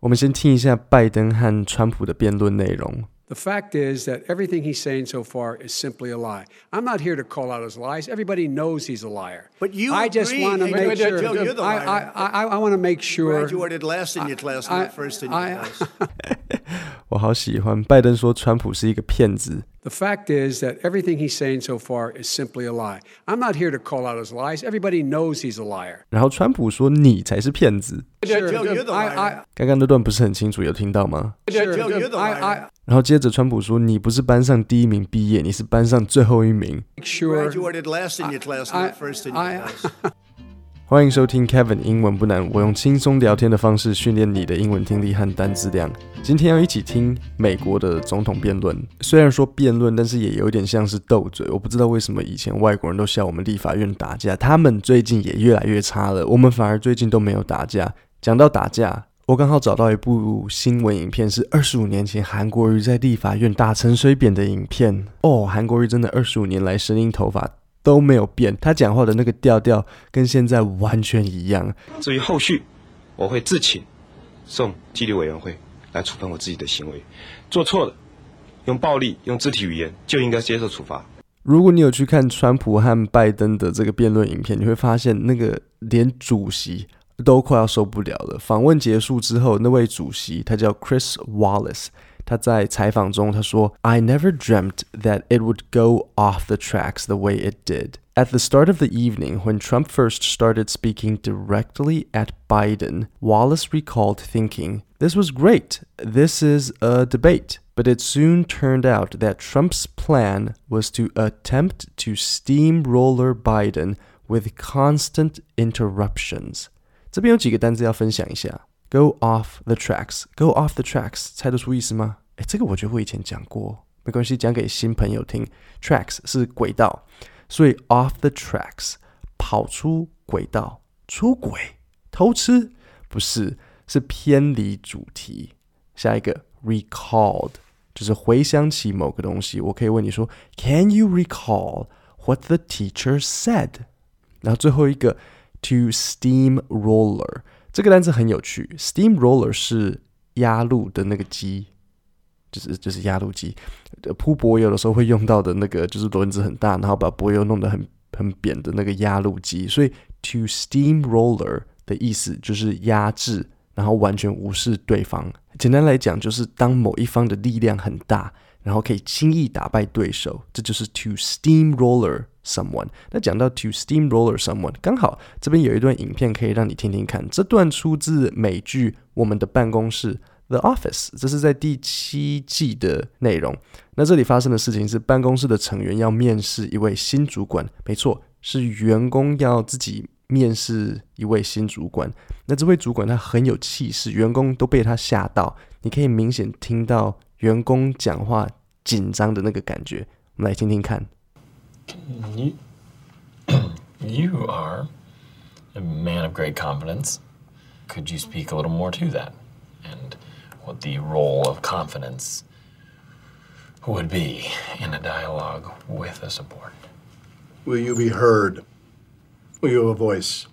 我们先听一下拜登和川普的辩论内容。The fact is that everything he's saying so far is simply a lie. I'm not here to call out his lies. Everybody knows he's a liar. But you I just agree. want to Hey, make Joe, sure. Joe, you're the I, liar. I, I, I want to make sure. Graduated last in your class, I- not first in your I- class. 我好喜欢拜登说川普是一个骗子。The fact is that everything he's saying so far is simply a lie. I'm not here to call out his lies. Everybody knows he's a liar. 然后川普说你才是骗子。刚刚那段不是很清楚，有听到吗然后接着川普说你不是班上第一名毕业，你是班上最后一名。sure. 欢迎收听 Kevin 英文不难，我用轻松聊天的方式训练你的英文听力和单词量。今天要一起听美国的总统辩论，虽然说辩论，但是也有点像是斗嘴。我不知道为什么以前外国人都笑我们立法院打架，他们最近也越来越差了，我们反而最近都没有打架。讲到打架，我刚好找到一部新闻影片，是二十五年前韩国瑜在立法院打陈水扁的影片。哦，韩国瑜真的二十五年来声音头发都没有变，他讲话的那个调调跟现在完全一样。至于后续，我会自请送纪律委员会来处分我自己的行为。做错了，用暴力、用肢体语言就应该接受处罚。如果你有去看川普和拜登的这个辩论影片，你会发现那个连主席都快要受不了了。访问结束之后，那位主席他叫 Chris Wallace，他在采访中他说：“I never dreamt that it would go off the tracks the way it did.” At the start of the evening, when Trump first started speaking directly at Biden, Wallace recalled thinking, This was great. This is a debate. But it soon turned out that Trump's plan was to attempt to steamroller Biden with constant interruptions. 这边有几个单字要分享一下。 Go off the tracks. Go off the tracks. 猜得出意思吗？诶，这个我觉得我以前讲过，没关系，讲给新朋友听。Tracks 是轨道，所以 off the tracks 跑出轨道，出轨，偷吃，不是，是偏离主题。下一个 recalled 就是回想起某个东西。我可以问你说，Can you recall what the teacher said？然后最后一个 to steamroller 这个单词很有趣，steamroller 是压路的那个机，就是就是压路机，铺柏油的时候会用到的那个，就是轮子很大，然后把柏油弄得很很扁的那个压路机。所以 to steamroller 的意思就是压制，然后完全无视对方。简单来讲，就是当某一方的力量很大，然后可以轻易打败对手，这就是 to steamroller someone。那讲到 to steamroller someone，刚好这边有一段影片可以让你听听看。这段出自美剧《我们的办公室》The Office，这是在第七季的内容。那这里发生的事情是，办公室的成员要面试一位新主管，没错，是员工要自己面试一位新主管。那这位主管他很有气势，员工都被他吓到。你可以明显听到员工讲话紧张的那个感觉。我们来听听看。 You, you are a man of great confidence. Could you speak a little more to that? And what the role of confidence would be in a dialogue with a subordinate? Will you be heard? Will you have a voice?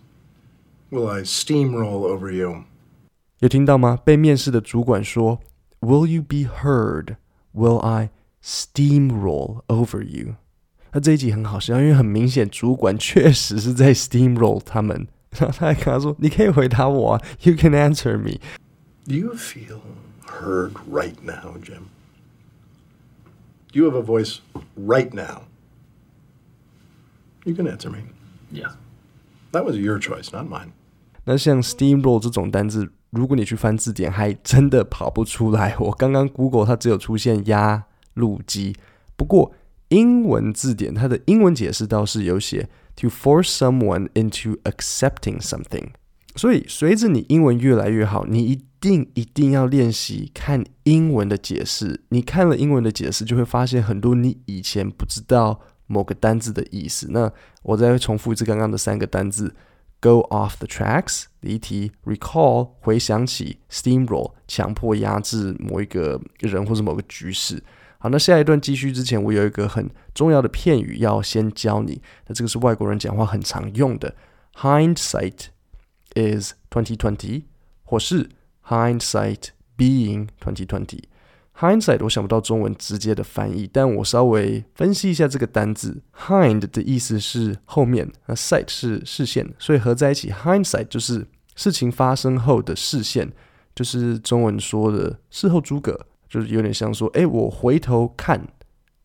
Will I steamroll over you? 有听到吗？被面试的主管说 ：“Will you be heard? Will I steamroll over you？” 那这一集很好笑，因为很明显主管确实是在 steamroll 他们。然后他还跟他说：“你可以回答我啊，You can answer me。” Do you feel heard right now, Jim? Do you have a voice right now? You can answer me. Yeah. That was your choice, not mine. 那像 steamroll 这种单字， 如果你去翻字典，还真的跑不出来。我刚刚 Google 它只有出现压路机，不过英文字典它的英文解释倒是有写 to force someone into accepting something。所以随着你英文越来越好，你一定一定要练习看英文的解释。你看了英文的解释，就会发现很多你以前不知道某个单字的意思。那我再重复一次刚刚的三个单字。Go off the tracks，离题；recall，回想起；steamroll，强迫压制某一个人或者某个局势。好，那下一段继续之前，我有一个很重要的片语要先教你。那这个是外国人讲话很常用的，Hindsight is twenty twenty，或是 hindsight being twenty twenty。Hindsight 我想不到中文直接的翻译，但我稍微分析一下这个单字。hind 的意思是后面，那 sight 是视线，所以合在一起，hindsight 就是事情发生后的视线，就是中文说的事后诸葛，就是有点像说，哎，我回头看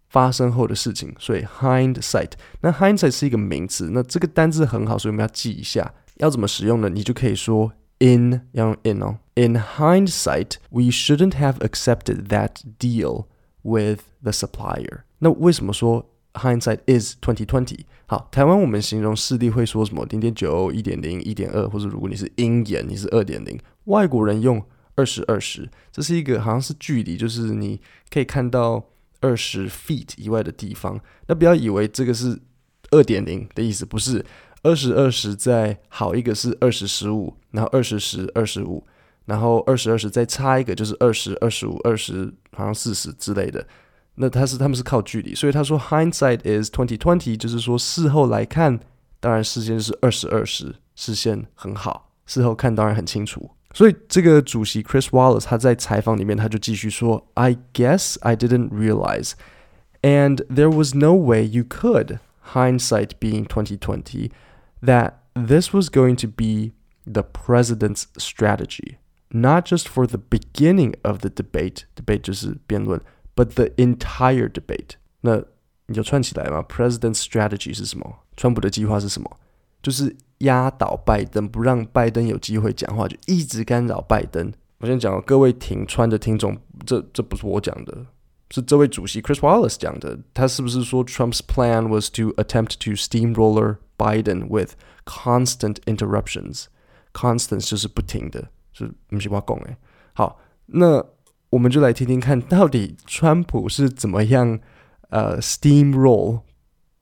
发生后的事情，所以 hindsight。那 hindsight 是一个名词，那这个单字很好，所以我们要记一下，要怎么使用呢？你就可以说。In 要用 in 哦。In hindsight, we shouldn't have accepted that deal with the supplier。那为什么说 hindsight is twenty twenty？好，台湾我们形容视力会说什么？零点九、一点零、一点二，或者如果你是鹰眼，你是二点零。外国人用二十二十，这是一个好像是距离，就是你可以看到二十 feet 以外的地方。那不要以为这个是二点零的意思，不是。二十二十再好一个是二十十五，然后二十十二十五，然后二十二十再差一个就是二十二十五二十，好像四十之类的。那他是他们是靠距离，所以他说 hindsight is twenty twenty，就是说事后来看，当然视线是二十二十，视线很好，事后看当然很清楚。所以这个主席 Chris Wallace 他在采访里面他就继续说，I guess I didn't realize, and there was no way you could. Hindsight being twenty twenty. that this was going to be the president's strategy, not just for the beginning of the debate, debate 就是辩论, but the entire debate. 那你就串起来嘛，President's strategy 是什么？川普的计划是什么？就是压倒拜登，不让拜登有机会讲话，就一直干扰拜登。我先讲，各位挺川的听众，这这不是我讲的，是这位主席 Chris Wallace 讲的。他是不是说 Trump's plan was to attempt to steamroller Biden with constant interruptions. Constant 就是不停的， 是不是我讲诶？好，那我们就来听听看，到底川普是怎么样呃 steamroll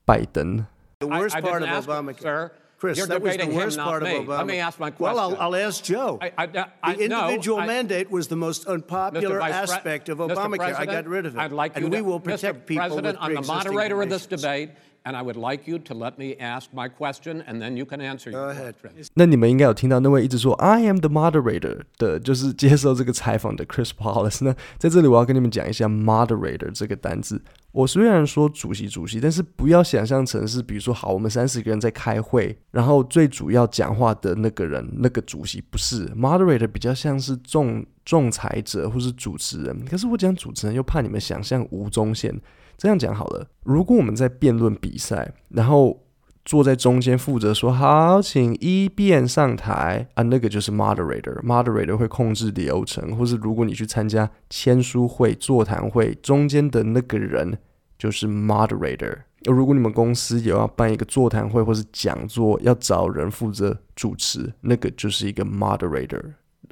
拜登。The worst I, I part of Obamacare, sir. Chris, You're that was the worst part of Obama. Let me ask my question. Well, I'll, I'll ask Joe. I, I, I, the individual no, mandate was the most unpopular aspect of Obamacare. I got rid of it. I'd like and you we will protect Mr. people President, with I'm the moderator of this conditions. debate. And I would like you to let me ask my question, and then you can answer your question. 那你们应该有听到那位一直说 "I am the moderator" 的，就是接受这个采访的 Chris Wallace。那在这里我要跟你们讲一下 "moderator" 这个单字。我虽然说主席主席，但是不要想象成是比如说好，我们三十个人在开会，然后最主要讲话的那个人那个主席不是 moderator，比较像是仲仲裁者或是主持人。可是我讲主持人又怕你们想象吴宗宪。这样讲好了，如果我们在辩论比赛，然后坐在中间负责说“好，请一辩上台”啊，那个就是 moderator。moderator 会控制流程，或是如果你去参加签书会、座谈会，中间的那个人就是 moderator。如果你们公司有要办一个座谈会或是讲座，要找人负责主持，那个就是一个 moderator，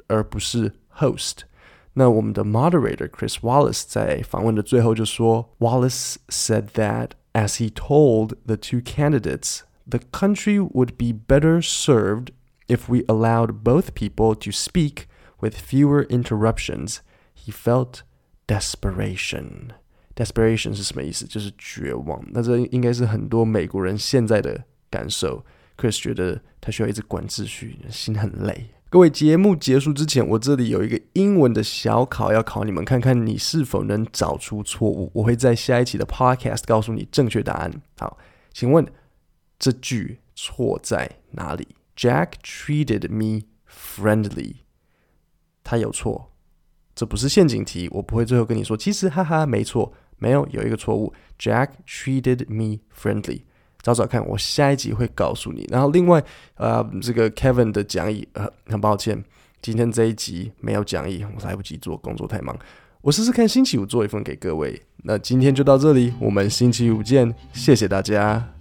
而不是 host。那我们的 moderator Chris Wallace 在访问的最后就说，Wallace said that as he told the two candidates, the country would be better served if we allowed both people to speak with fewer interruptions. He felt desperation. Desperation 是什么意思？就是绝望。那这应该是很多美国人现在的感受。Chris 觉得他需要一直管秩序，心很累。 各位，节目结束之前，我这里有一个英文的小考要考你们，看看你是否能找出错误。我会在下一期的 Podcast 告诉你正确答案。好，请问这句错在哪里？Jack treated me friendly，他有错，这不是陷阱题，我不会最后跟你说，其实哈哈没错，没有，有一个错误。Jack treated me friendly。找找看，我下一集会告诉你。然后另外，呃，这个 Kevin 的讲义，呃，很抱歉，今天这一集没有讲义，我来不及做，工作太忙。我试试看星期五做一份给各位。那今天就到这里，我们星期五见，谢谢大家。